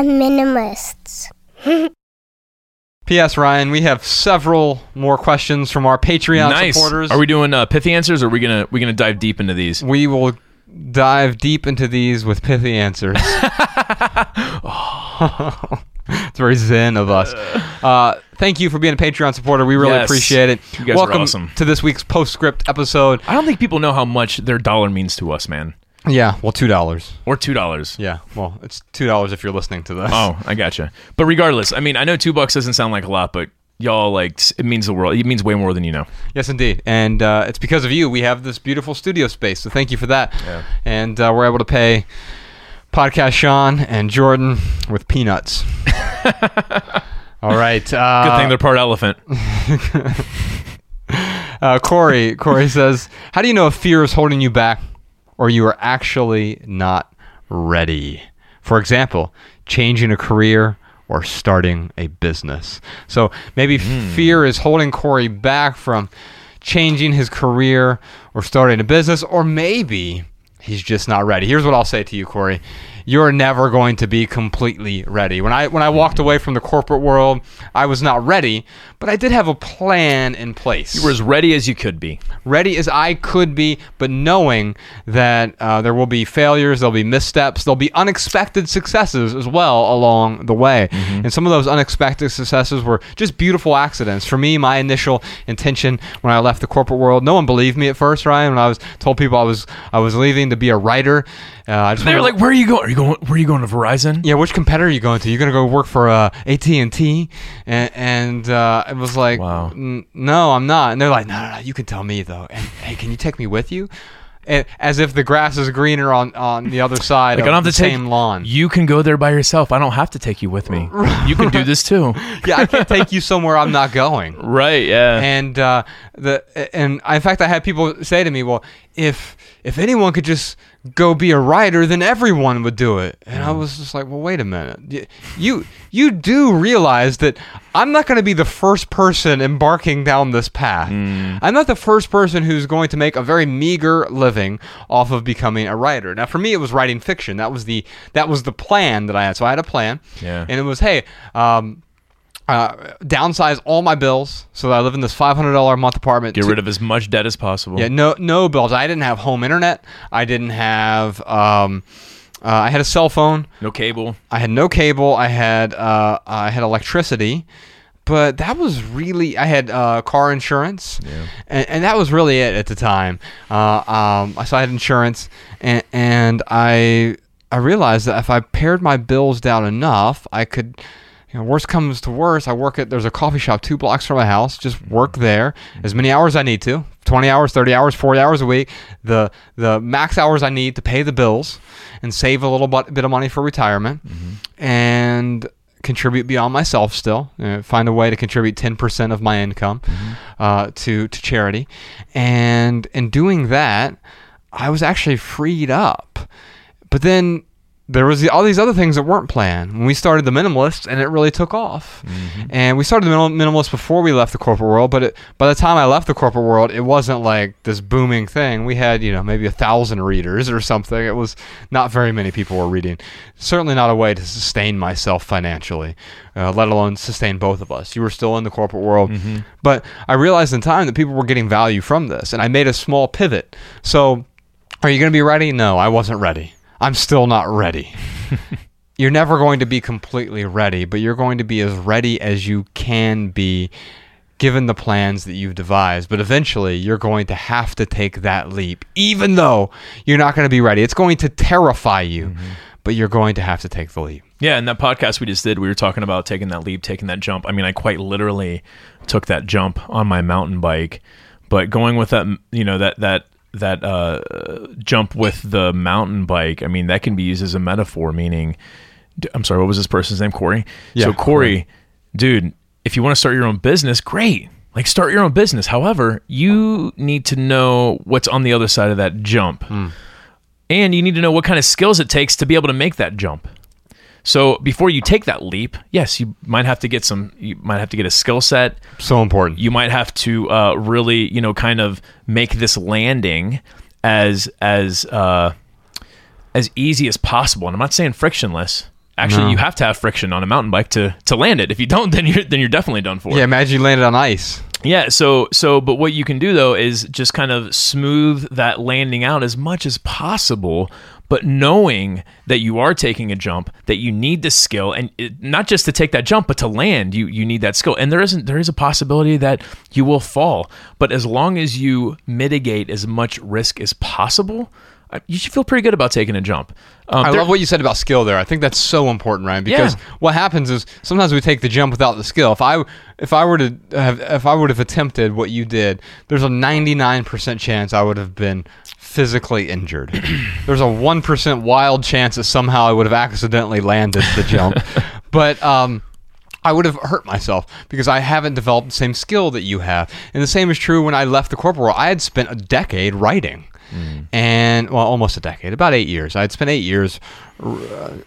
are minimalists. P.S. Ryan, we have several more questions from our Patreon nice. supporters. Are we doing uh, pithy answers, or are we gonna we gonna dive deep into these? We will dive deep into these with pithy answers. it's very zen of us. Uh, thank you for being a Patreon supporter. We really Yes. appreciate it. You guys are Welcome awesome. to this week's postscript episode. I don't think people know how much their dollar means to us, man. Yeah, well, two dollars. Or two dollars. Yeah, well, it's two dollars if you're listening to this. Oh, I gotcha. But regardless, I mean, I know two bucks doesn't sound like a lot, but y'all like it means the world. It means way more than you know. Yes, indeed. And uh, it's because of you we have this beautiful studio space. So thank you for that. Yeah. And uh, we're able to pay podcast Sean and Jordan with peanuts. All right. Uh, Good thing they're part elephant. uh, Corey. Corey says, "How do you know if fear is holding you back, or you are actually not ready? For example, changing a career." Or starting a business. So maybe hmm. fear is holding Corey back from changing his career or starting a business, or maybe he's just not ready. Here's what I'll say to you, Corey. You're never going to be completely ready. When I when I walked away from the corporate world, I was not ready, but I did have a plan in place You were as ready as you could be. ready as I could be, but knowing that uh, there will be failures, there'll be missteps, there'll be unexpected successes as well along the way. And some of those unexpected successes were just beautiful accidents. For me, my initial intention when I left the corporate world, no one believed me at first, Ryan. When I was told people I was I was leaving to be a writer, uh, They were like, "Where are you going? You going? Where are you going to Verizon?" yeah, which competitor are you going to? You're to go work for uh, AT and T, and uh, it was like, Wow. "N- no, I'm not. And they're like, no, no, no, you can tell me though. And hey, can you take me with you? And, as if the grass is greener on, on the other side Like, of I don't have the to take same lawn. You can go there by yourself. I don't have to take you with me. You can do this too. yeah, I can't take you somewhere I'm not going. Right? Yeah. and uh, the and in fact, I had people say to me, "Well, if if anyone could just go be a writer, then everyone would do it." And I was just like, "Well, wait a minute. You you do realize that I'm not going to be the first person embarking down this path. I'm not the first person who's going to make a very meager living off of becoming a writer. Now, for me, it was writing fiction. That was the that was the plan that I had. So I had a plan, Yeah. and it was, hey." Um, uh, downsize all my bills so that I live in this five hundred dollar a month apartment. Get to- rid of as much debt as possible. yeah, no no bills. I didn't have home internet. I didn't have. Um, uh, I had a cell phone. No cable. I had no cable. I had uh, I had electricity, but that was really I had uh, car insurance, and, and that was really it at the time. Uh, um, so I had insurance, and, and I I realized that if I pared my bills down enough, I could. You know, worst comes to worst, I work at there's a coffee shop two blocks from my house. Just work there as many hours I need to, 20 hours, 30 hours, 40 hours a week. The the max hours I need to pay the bills and save a little bit, bit of money for retirement, and contribute beyond myself still. Uh, find a way to contribute 10% of my income uh, to to charity, and in doing that, I was actually freed up. But then there was the, all these other things that weren't planned. When we started the minimalist, and it really took off. And we started the minimal, minimalist before we left the corporate world. But it, by the time I left the corporate world, it wasn't like this booming thing. We had you know maybe a thousand readers or something. It was not very many people were reading. Certainly not a way to sustain myself financially, uh, let alone sustain both of us. You were still in the corporate world, but I realized in time that people were getting value from this, and I made a small pivot. So. Are you going to be ready? No, I wasn't ready. I'm still not ready. you're never going to be completely ready, but you're going to be as ready as you can be given the plans that you've devised. But eventually, you're going to have to take that leap, even though you're not going to be ready. It's going to terrify you, mm-hmm. but you're going to have to take the leap. Yeah, in that podcast we just did, we were talking about taking that leap, taking that jump. I mean, I quite literally took that jump on my mountain bike, but going with that, you know, that that that uh, jump with the mountain bike. I mean, that can be used as a metaphor. Meaning, I'm sorry, what was this person's name? Corey. Yeah, so Corey, dude, if you want to start your own business, great. Like start your own business. However, you need to know what's on the other side of that jump. And you need to know what kind of skills it takes to be able to make that jump. So before you take that leap, yes, you might have to get some. You might have to get a skill set. So important. You might have to uh, really, you know, kind of make this landing as as uh, as easy as possible. And I'm not saying frictionless, Actually, No. you have to have friction on a mountain bike to to land it. If you don't, then you're then you're definitely done for. Yeah, imagine you landed on ice. Yeah, so so but what you can do though is just kind of smooth that landing out as much as possible, but knowing that you are taking a jump, that you need the skill and it, not just to take that jump but to land, you you need that skill. And there isn't there is a possibility that you will fall, but as long as you mitigate as much risk as possible, uh, you should feel pretty good about taking a jump. Um, I love what you said about skill there. I think that's so important, Ryan, because Yeah. what happens is sometimes we take the jump without the skill. If I if I were to have if I would have attempted what you did, there's a 99% chance I would have been physically injured. there's a 1% wild chance that somehow I would have accidentally landed the jump. but um I would have hurt myself because I haven't developed the same skill that you have. And the same is true when I left the corporate world. I had spent a decade writing. And well, almost a decade, about eight years. I'd spent eight years,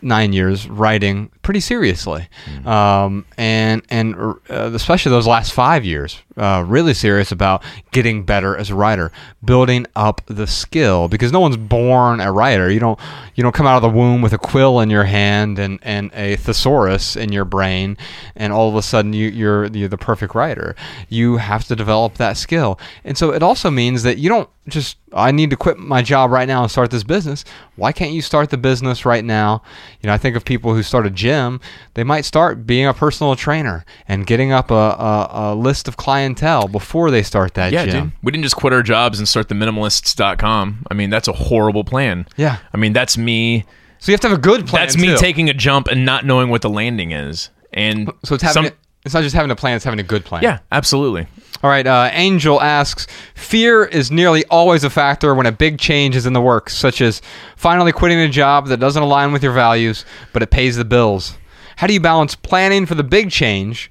nine years writing pretty seriously, um, and and uh, especially those last five years, uh, really serious about getting better as a writer, building up the skill because no one's born a writer. You don't you don't come out of the womb with a quill in your hand and, and a thesaurus in your brain, and all of a sudden you, you're you're the perfect writer. You have to develop that skill, and so it also means that you don't just I need to quit my job right now and start this business. Why can't you start the business right now? You know, I think of people who start a gym. They might start being a personal trainer and getting up a, a, a list of clientele before they start that yeah, gym. dude. We didn't just quit our jobs and start the minimalists.com. I mean, that's a horrible plan. Yeah. I mean, that's me So you have to have a good plan. That's me too. taking a jump and not knowing what the landing is. And So it's having. some- a- it's not just having a plan; it's having a good plan. yeah, absolutely. All right. Uh, Angel asks, fear is nearly always a factor when a big change is in the works, such as finally quitting a job that doesn't align with your values, but it pays the bills. How do you balance planning for the big change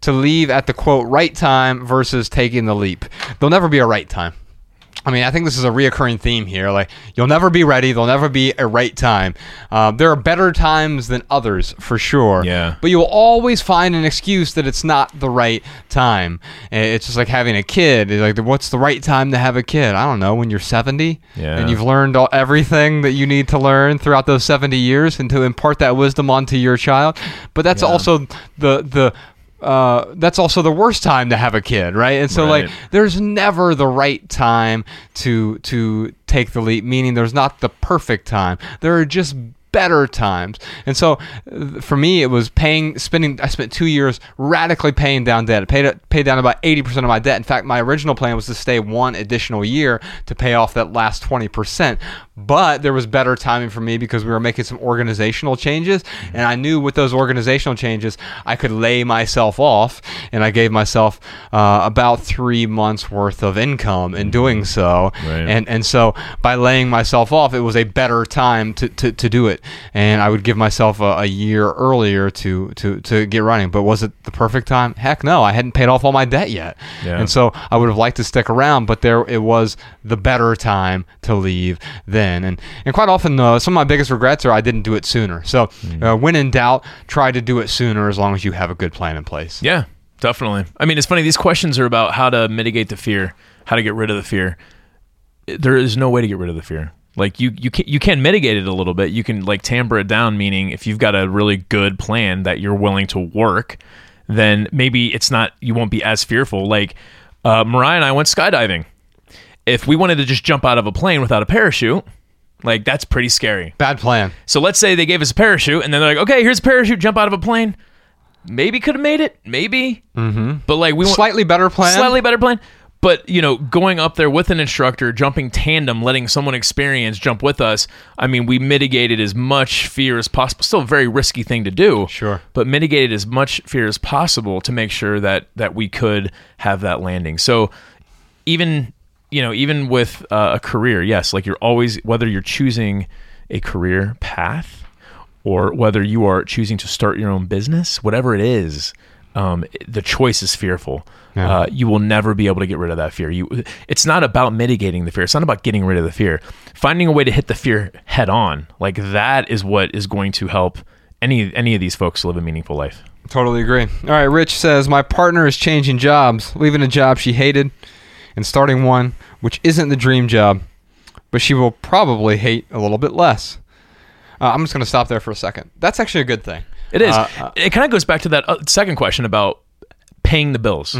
to leave at the quote right time versus taking the leap? There'll never be a right time. I mean, I think this is a reoccurring theme here. Like, you'll never be ready. There'll never be a right time. Uh, there are better times than others, for sure. Yeah. But you'll always find an excuse that it's not the right time. It's just like having a kid. It's like, what's the right time to have a kid? I don't know. When you're 70, Yeah. and you've learned all, everything that you need to learn throughout those 70 years, and to impart that wisdom onto your child. But that's Yeah. also the the. Uh, that's also the worst time to have a kid, right? And so, like, there's never the right time to to take the leap meaning there's not the perfect time there are just better times. And so for me it was paying spending i spent two years radically paying down debt. I paid paid down about 80% of my debt. In fact my original plan was to stay one additional year to pay off that last 20% but there was better timing for me because we were making some organizational changes and i knew with those organizational changes i could lay myself off and i gave myself uh, about three months worth of income in doing so. Right. and and so by laying myself off it was a better time to, to, to do it and i would give myself a, a year earlier to, to to get running but was it the perfect time heck no i hadn't paid off all my debt yet Yeah. and so i would have liked to stick around but there it was the better time to leave then and and quite often uh, some of my biggest regrets are i didn't do it sooner so uh, when in doubt try to do it sooner as long as you have a good plan in place Yeah, definitely. I mean, it's funny. These questions are about how to mitigate the fear, how to get rid of the fear. There is no way to get rid of the fear. Like you, you can you can mitigate it a little bit. You can like tamper it down. Meaning, if you've got a really good plan that you're willing to work, then maybe it's not. You won't be as fearful. Like uh, Mariah and I went skydiving. If we wanted to just jump out of a plane without a parachute, like that's pretty scary. bad plan So let's say they gave us a parachute, and then they're like, "Okay, here's a parachute. Jump out of a plane." Maybe could have made it. Maybe. Mm-hmm. But like we want slightly better plan slightly better plan. But you know, going up there with an instructor, jumping tandem, letting someone experience jump with us. I mean, we mitigated as much fear as possible. Still a very risky thing to do. Sure. But mitigated as much fear as possible to make sure that that we could have that landing. So even you know even with uh, a career yes like you're always whether you're choosing a career path or whether you are choosing to start your own business whatever it is um, the choice is fearful Yeah. uh, you will never be able to get rid of that fear you it's not about mitigating the fear it's not about getting rid of the fear finding a way to hit the fear head on like that is what is going to help any any of these folks live a meaningful life Totally agree. All right, Rich says my partner is changing jobs, leaving a job she hated and starting one which isn't the dream job, but she will probably hate a little bit less. Uh, I'm just going to stop there for a second. That's actually a good thing. It is. Uh, uh, it kind of goes back to that uh, second question about paying the bills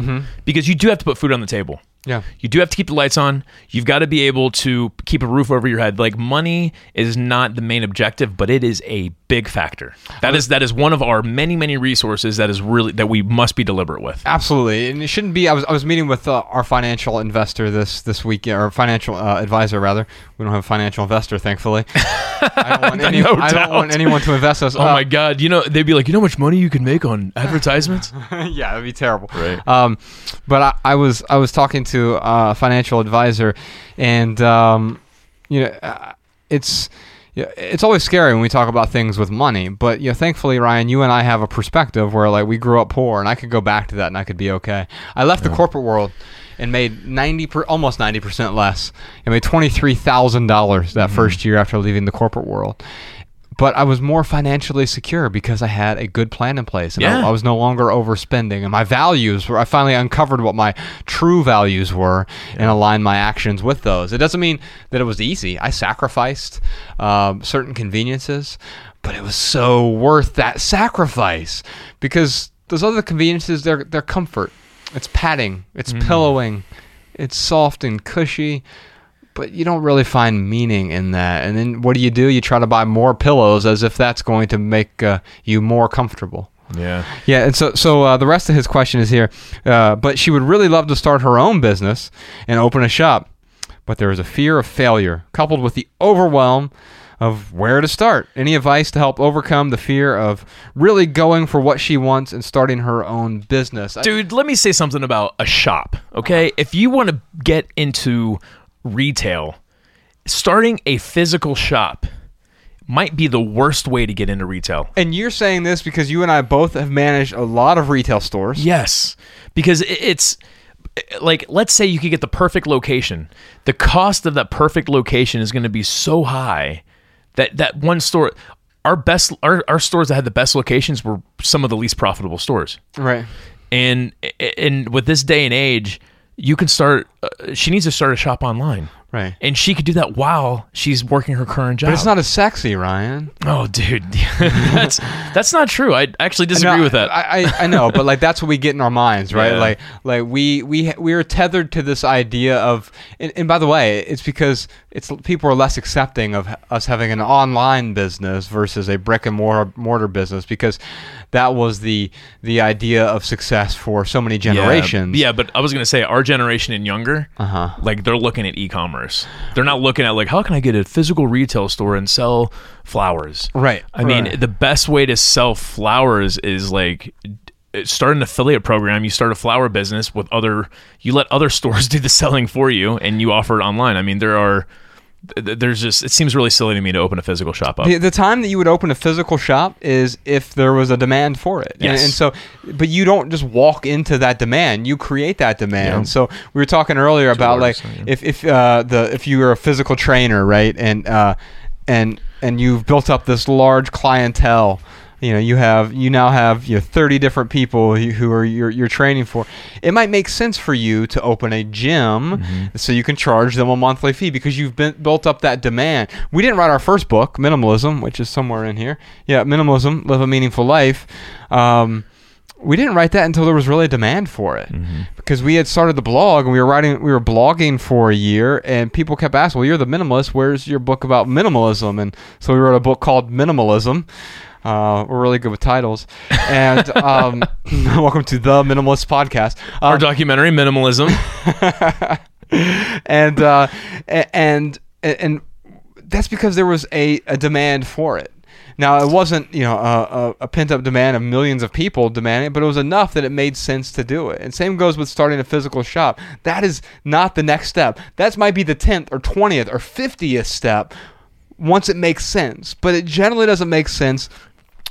because you do have to put food on the table. Yeah. You do have to keep the lights on. You've got to be able to keep a roof over your head. Like money is not the main objective, but it is a big factor. That is that is one of our many many resources that is really that we must be deliberate with. Absolutely, and it shouldn't be. I was I was meeting with uh, our financial investor this this week, or financial uh, advisor rather. We don't have a financial investor, thankfully. I don't want, any, No I don't want anyone to invest us. Oh my god! You know they'd be like, you know how much money you can make on advertisements? yeah, that'd be terrible. Right. Um, but I, I was I was talking to a financial advisor, and um, you know, uh, it's it's always scary when we talk about things with money. But you know, thankfully, Ryan, you and I have a perspective where like we grew up poor, and I could go back to that, and I could be okay. I left the corporate world. And made ninety per, almost ninety percent less. I made twenty three thousand dollars that first year after leaving the corporate world but I was more financially secure because I had a good plan in place, and I- Yeah. I, was no longer overspending. And my values were I finally uncovered what my true values were and aligned my actions with those. It doesn't mean that it was easy. I sacrificed um, certain conveniences, but it was so worth that sacrifice because those other conveniences they're they're comfort. It's padding. It's pillowing. It's soft and cushy but you don't really find meaning in that. And then what do you do? You try to buy more pillows as if that's going to make uh, you more comfortable. Yeah. Yeah, and so so uh, the rest of his question is here. Uh, but she would really love to start her own business and open a shop, but there is a fear of failure coupled with the overwhelm of where to start. Any advice to help overcome the fear of really going for what she wants and starting her own business? I- Dude, let me say something about a shop, okay? If you want to get into retail, starting a physical shop might be the worst way to get into retail. and you're saying this because you and I both have managed a lot of retail stores. Yes, because it's like let's say you could get the perfect location. The cost of that perfect location is going to be so high that that one store our best our, our stores that had the best locations were some of the least profitable stores. Right. And and with this day and age, you can start uh, she needs to start a shop online. Right. And she could do that while she's working her current job. But it's not as sexy, Ryan. Oh, dude, that's that's not true. I actually disagree No, with that. I, I, I know, but like that's what we get in our minds, right? Yeah. Like like we we we are tethered to this idea of, and, and by the way, it's because it's people are less accepting of us having an online business versus a brick and mortar mortar business because that was the the idea of success for so many generations. Yeah, but I was gonna say our generation and younger, Uh-huh. like they're looking at e-commerce. They're not looking at like how can I get a physical retail store and sell flowers. Right, I mean, the best way to sell flowers is like start an affiliate program. You start a flower business with other. You let other stores do the selling for you, and you offer it online. I mean, there are. Th- There's just. It seems really silly to me to open a physical shop up. The, the time that you would open a physical shop is if there was a demand for it. And- Yes. And, so, but you don't just walk into that demand. You create that demand. Yeah. So we were talking earlier about like if if uh, the if you were a physical trainer, right, and uh, and and you've built up this large clientele. You know, you have you now have you know, 30 different people who are you're, you're training for. It might make sense for you to open a gym Mm-hmm. so you can charge them a monthly fee because you've been, built up that demand. We didn't write our first book, Minimalism, which is somewhere in here. Yeah, Minimalism, Live a Meaningful Life. Um, we didn't write that until there was really a demand for it Mm-hmm. because we had started the blog and we were writing we were blogging for a year and people kept asking well you're the minimalist where's your book about minimalism and so we wrote a book called minimalism uh, we're really good with titles and um, welcome to the minimalist podcast Our um, documentary, minimalism. and uh, and and that's because there was a, a demand for it. Now it wasn't you know a, a, a pent up demand of millions of people demanding it, but it was enough that it made sense to do it. And same goes with starting a physical shop. That is not the next step. That might be the tenth or twentieth or fiftieth step once it makes sense, but it generally doesn't make sense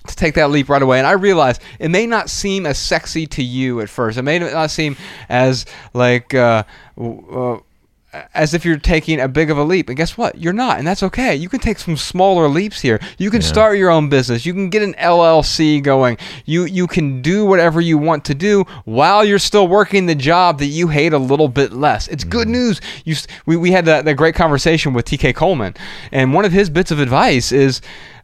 to take that leap right away. And I realize it may not seem as sexy to you at first. It may not seem as like uh, uh, as if you're taking a big of a leap. And guess what? You're not, and that's okay. You can take some smaller leaps here. You can start your own business. You can get an LLC going. You you can do whatever you want to do while you're still working the job that you hate a little bit less. It's good news. You we, we had that, that great conversation with TK Coleman, and one of his bits of advice is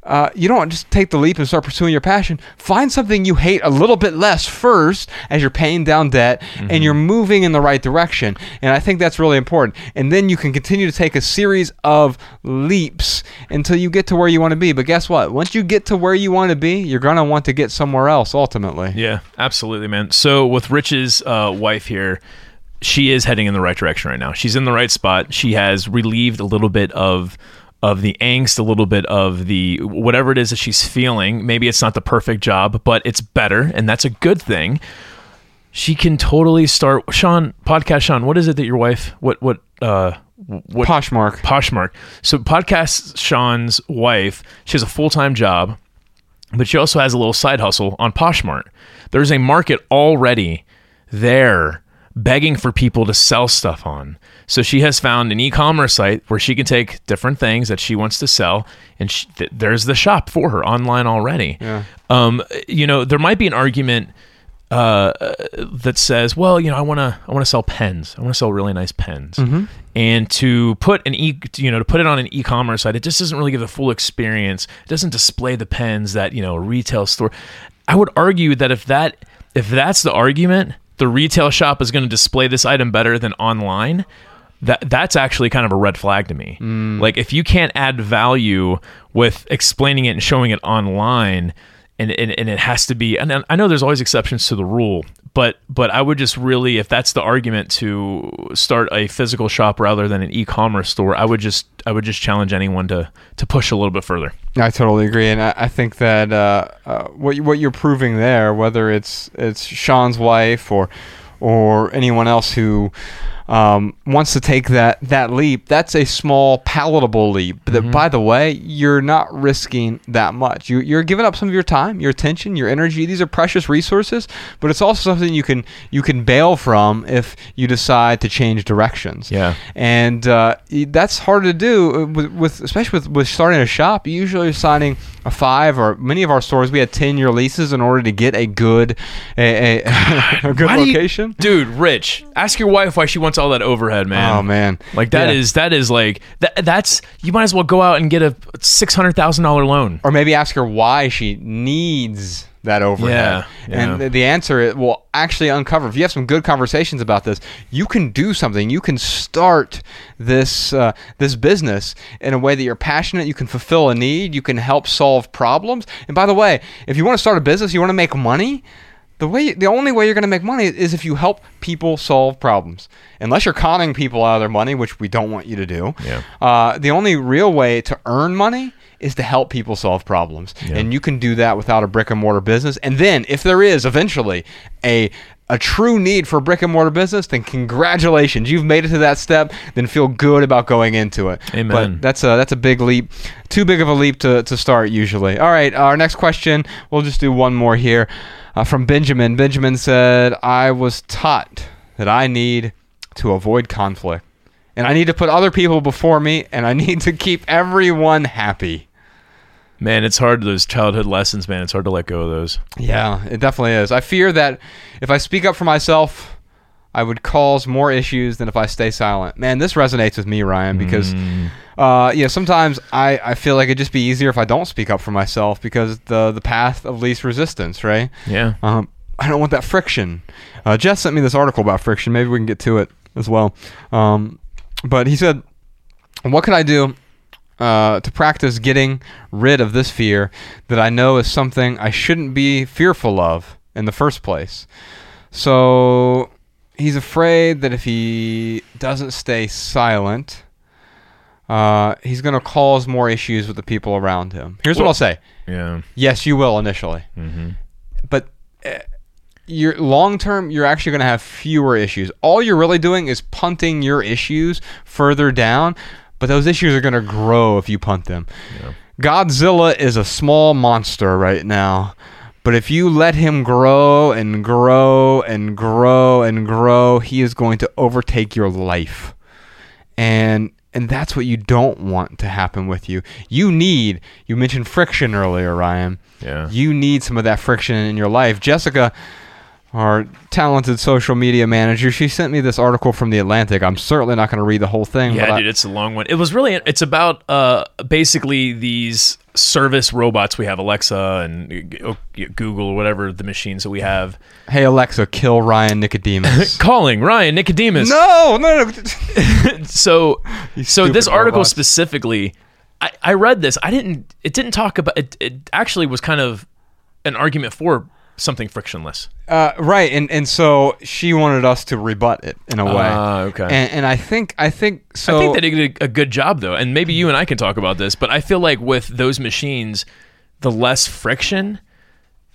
uh, you don't just take the leap and start pursuing your passion. Find something you hate a little bit less first as you're paying down debt and you're moving in the right direction. And I think that's really important. And then you can continue to take a series of leaps until you get to where you want to be. But guess what? Once you get to where you want to be, you're going to want to get somewhere else ultimately. Yeah, absolutely, man. So with Rich's uh, wife here, she is heading in the right direction right now. She's in the right spot. She has relieved a little bit of of the angst, a little bit of the whatever it is that she's feeling. Maybe it's not the perfect job, but it's better, and that's a good thing. She can totally start. Sean, podcast Sean, what is it that your wife? What what uh what Poshmark. Poshmark. So podcast Sean's wife, she has a full time job, but she also has a little side hustle on Poshmark. There's a market already there begging for people to sell stuff on. So she has found an e-commerce site where she can take different things that she wants to sell, and she, th- there's the shop for her online already. Yeah. Um, you know, there might be an argument uh, that says, well, you know, I want to I want to sell pens. I want to sell really nice pens. And to put an e, you know, to put it on an e-commerce site, it just doesn't really give the full experience. It doesn't display the pens that, you know, a retail store. I would argue that if that if that's the argument, the retail shop is going to display this item better than online. That that's actually kind of a red flag to me. Mm. Like if you can't add value with explaining it and showing it online, and, and, and it has to be and I know there's always exceptions to the rule but but I would just really if that's the argument to start a physical shop rather than an e-commerce store I would just I would just challenge anyone to to push a little bit further. I totally agree, and I, I think that uh, uh, what you, what you're proving there, whether it's it's Sean's wife or or anyone else who um, wants to take that that leap, that's a small, palatable leap. That, by the way, you're not risking that much. You, you're giving up some of your time, your attention, your energy. These are precious resources, but it's also something you can you can bail from if you decide to change directions. Yeah. and uh, that's hard to do uh, with, with especially with, with starting a shop. You usually are signing a five or many of our stores we had ten year leases in order to get a good a, a, a good Why do you- location. dude rich ask your wife why she wants all that overhead man Oh man, like that is Yeah. that is like that that's you might as well go out and get a $600,000 loan or maybe ask her why she needs that overhead. Yeah, yeah. And the, the answer it will actually uncover. If you have some good conversations about this, you can do something. You can start this uh, this business in a way that you're passionate. You can fulfill a need. You can help solve problems. And by the way, if you want to start a business, you want to make money. The way, the only way you're going to make money is if you help people solve problems. Unless you're conning people out of their money, which we don't want you to do. Yeah. Uh, the only real way to earn money is to help people solve problems, and you can do that without a brick and mortar business. And then, if there is eventually a a true need for brick and mortar business, then congratulations, you've made it to that step. Then feel good about going into it. Amen. But that's a that's a big leap, too big of a leap to, to start usually. All right, our next question. We'll just do one more here, uh, from Benjamin. Benjamin said, "I was taught that I need to avoid conflict, and I need to put other people before me, and I need to keep everyone happy." Man it's hard those childhood lessons man it's hard to let go of those Yeah, it definitely is. I fear that if I speak up for myself, I would cause more issues than if I stay silent. Man, this resonates with me, Ryan, because uh, you know sometimes I, I feel like it'd just be easier if I don't speak up for myself because the the path of least resistance, right? yeah Um, I don't want that friction. Uh, Jess sent me this article about friction. Maybe we can get to it as well. Um, but he said, "What can I do uh, to practice getting rid of this fear that I know is something I shouldn't be fearful of in the first place?" So he's afraid that if he doesn't stay silent, uh, he's going to cause more issues with the people around him. Here's what I'll say. yeah Yes, you will initially mm-hmm. but uh, you're long term you're actually going to have fewer issues all you're really doing is punting your issues further down but those issues are going to grow if you punt them. Godzilla is a small monster right now but if you let him grow and grow and grow and grow he is going to overtake your life. And and that's what you don't want to happen with you. You need you mentioned friction earlier ryan. Yeah. You need some of that friction in your life. Jessica our talented social media manager, she sent me this article from the Atlantic. I'm certainly not going to read the whole thing. Yeah, but I- dude, it's a long one. It was really it's about uh basically these service robots we have, Alexa and uh, Google or whatever the machines that we have. hey Alexa, kill Ryan Nicodemus. Calling Ryan Nicodemus. no, no, no. so so this article robots. specifically I, I read this i didn't it didn't talk about it it actually was kind of an argument for something frictionless Uh, right, and and so she wanted us to rebut it in a way. Ah, okay. And, and I think I think so. i think they did a, a good job though and maybe you and i can talk about this but i feel like with those machines the less friction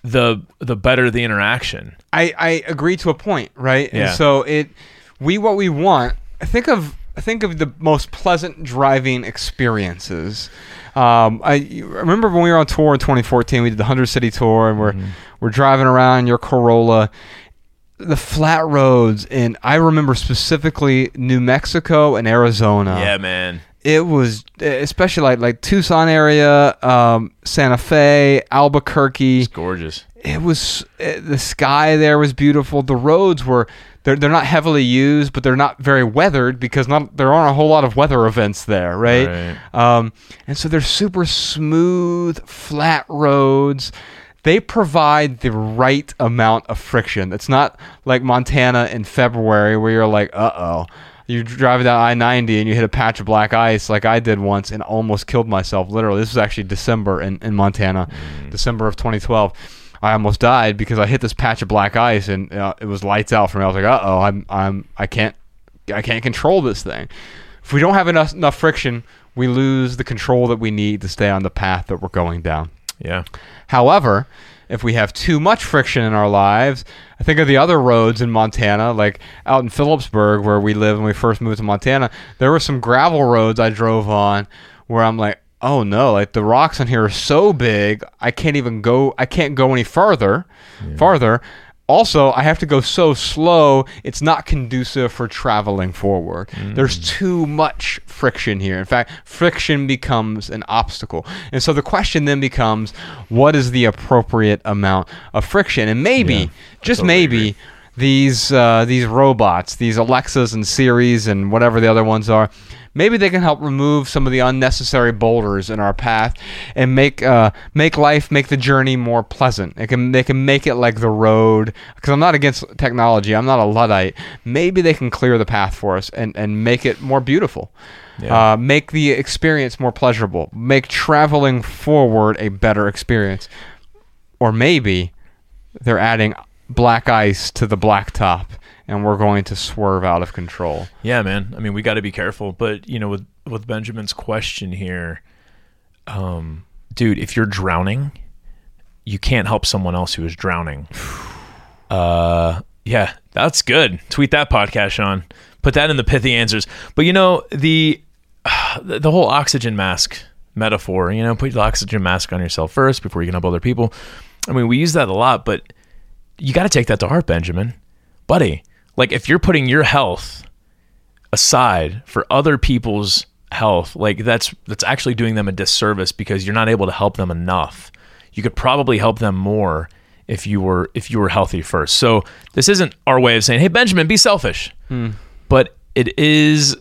the the better the interaction I, I agree to a point, right? Yeah. And so it we what we want. Think of think of the most pleasant driving experiences. Um, I remember when we were on tour in 2014. We did the hundred city tour, and we're we're driving around your Corolla. The flat roads, and I remember specifically New Mexico and Arizona yeah man it was especially like like Tucson area, um, Santa Fe, Albuquerque. it's gorgeous It was uh, the sky there was beautiful. The roads were they're they're not heavily used, but they're not very weathered because not there aren't a whole lot of weather events there, right? Right. Um, and so they're super smooth, flat roads. They provide the right amount of friction. It's not like Montana in February where you're like, uh oh. You're driving down I 90 and you hit a patch of black ice like I did once and almost killed myself. Literally, this was actually December in, in Montana, December of 2012. I almost died because I hit this patch of black ice and uh, it was lights out for me. I was like, uh oh, I'm, I'm, I can't, I can't control this thing. If we don't have enough, enough friction, we lose the control that we need to stay on the path that we're going down. yeah However, if we have too much friction in our lives, I think of the other roads in Montana, like out in Philipsburg where we live when we first moved to Montana, there were some gravel roads I drove on where I'm like, oh no, like the rocks on here are so big, I can't even go I can't go any further farther. Also, I have to go so slow, it's not conducive for traveling forward. There's too much friction here. In fact, friction becomes an obstacle. And so the question then becomes what is the appropriate amount of friction? And maybe, Yeah, just totally maybe, agree. these uh, these robots, these Alexas and Siris and whatever the other ones are, maybe they can help remove some of the unnecessary boulders in our path and make uh, make life, make the journey more pleasant. It can they can make it like the road. Because I'm not against technology, I'm not a luddite. Maybe they can clear the path for us and and make it more beautiful. Yeah. Uh, make the experience more pleasurable. Make traveling forward a better experience. Or maybe they're adding black ice to the blacktop and we're going to swerve out of control. Yeah, man. I mean, we got to be careful. But you know, with with Benjamin's question here, um, dude, if you're drowning, you can't help someone else who is drowning. Uh, yeah, that's good. Tweet that podcast, Sean. Put that in the pithy answers. But you know the the, the whole oxygen mask metaphor. You know, put the oxygen mask on yourself first before you can help other people. I mean, we use that a lot, but you got to take that to heart, Benjamin, buddy. Like if you're putting your health aside for other people's health, like that's that's actually doing them a disservice because you're not able to help them enough. You could probably help them more if you were if you were healthy first. So this isn't our way of saying, "Hey Benjamin, be selfish." Hmm. But it is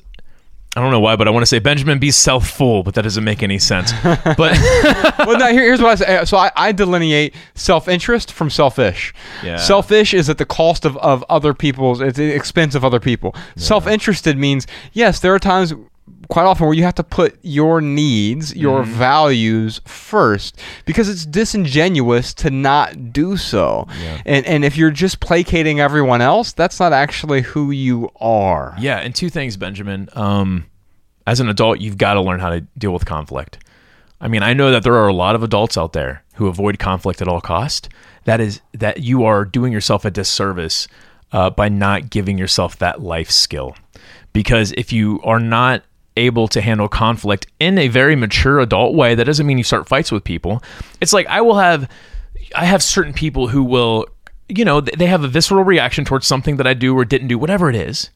I don't know why, but I want to say Benjamin be self-full, but that doesn't make any sense. But well, no, here, here's what I say. So I, I delineate self-interest from selfish. Yeah. Selfish is at the cost of, of other people's, it's at the expense of other people. Self-interested means, yes, there are times quite often where you have to put your needs, your Mm-hmm. values first because it's disingenuous to not do so. And, and if you're just placating everyone else, that's not actually who you are. Yeah, and two things, Benjamin. Um, as an adult, you've got to learn how to deal with conflict. I mean, I know that there are a lot of adults out there who avoid conflict at all cost. That is that you are doing yourself a disservice uh, by not giving yourself that life skill. Because if you are not able to handle conflict in a very mature adult way, that doesn't mean you start fights with people. It's like I will have, I have certain people who will, you know, they have a visceral reaction towards something that I do or didn't do, whatever it is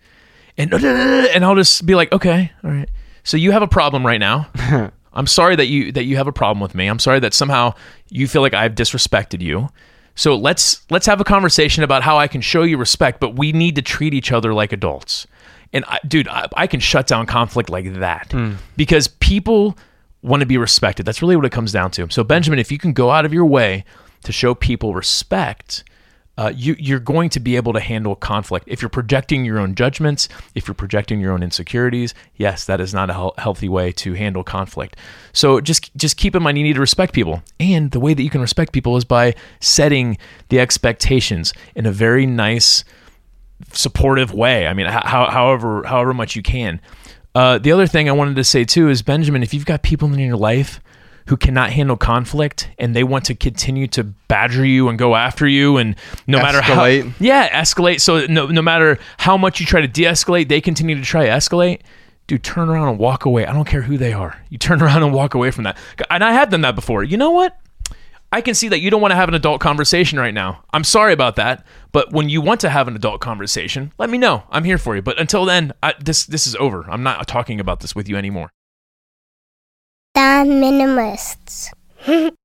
and and I'll just be like, okay, all right. So you have a problem right now. I'm sorry that you that you have a problem with me. I'm sorry that somehow you feel like I've disrespected you. So let's let's have a conversation about how I can show you respect, but we need to treat each other like adults. And I, dude, I, I can shut down conflict like that because people want to be respected. That's really what it comes down to. So Benjamin, if you can go out of your way to show people respect, uh, you, you're going to be able to handle conflict. If you're projecting your own judgments, if you're projecting your own insecurities, yes, that is not a hel- healthy way to handle conflict. So just just keep in mind you need to respect people, and the way that you can respect people is by setting the expectations in a very nice, supportive way. I mean, how, however however much you can. Uh, the other thing I wanted to say too is Benjamin, if you've got people in your life who cannot handle conflict and they want to continue to badger you and go after you and no matter how yeah escalate. So no, no matter how much you try to de-escalate they continue to try to escalate. Dude turn around and walk away. I don't care who they are. You turn around and walk away from that. And i have done that before. You know what I can see that you don't want to have an adult conversation right now. I'm sorry about that, but when you want to have an adult conversation, let me know. I'm here for you. But until then, I, this this is over. I'm not talking about this with you anymore. The Minimalists.